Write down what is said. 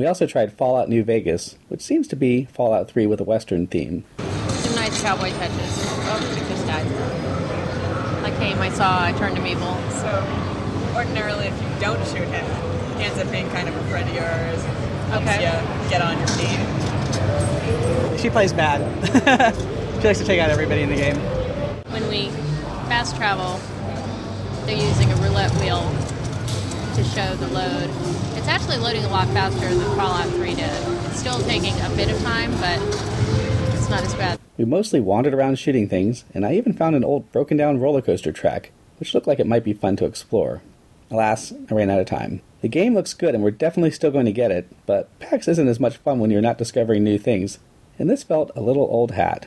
We also tried Fallout New Vegas, which seems to be Fallout 3 with a Western theme. Some nice cowboy touches. Oh, we just died. I came, I saw, I turned him evil. So, ordinarily, if you don't shoot him, he ends up being kind of a friend of yours. Okay. you get on your team. She plays bad. she likes to take out everybody in the game. When we fast travel, they're using a roulette wheel to show the load. It's actually loading a lot faster than Fallout 3 did. It's still taking a bit of time, but it's not as bad. We mostly wandered around shooting things, and I even found an old broken down roller coaster track, which looked like it might be fun to explore. Alas, I ran out of time. The game looks good, and we're definitely still going to get it, but PAX isn't as much fun when you're not discovering new things, and this felt a little old hat.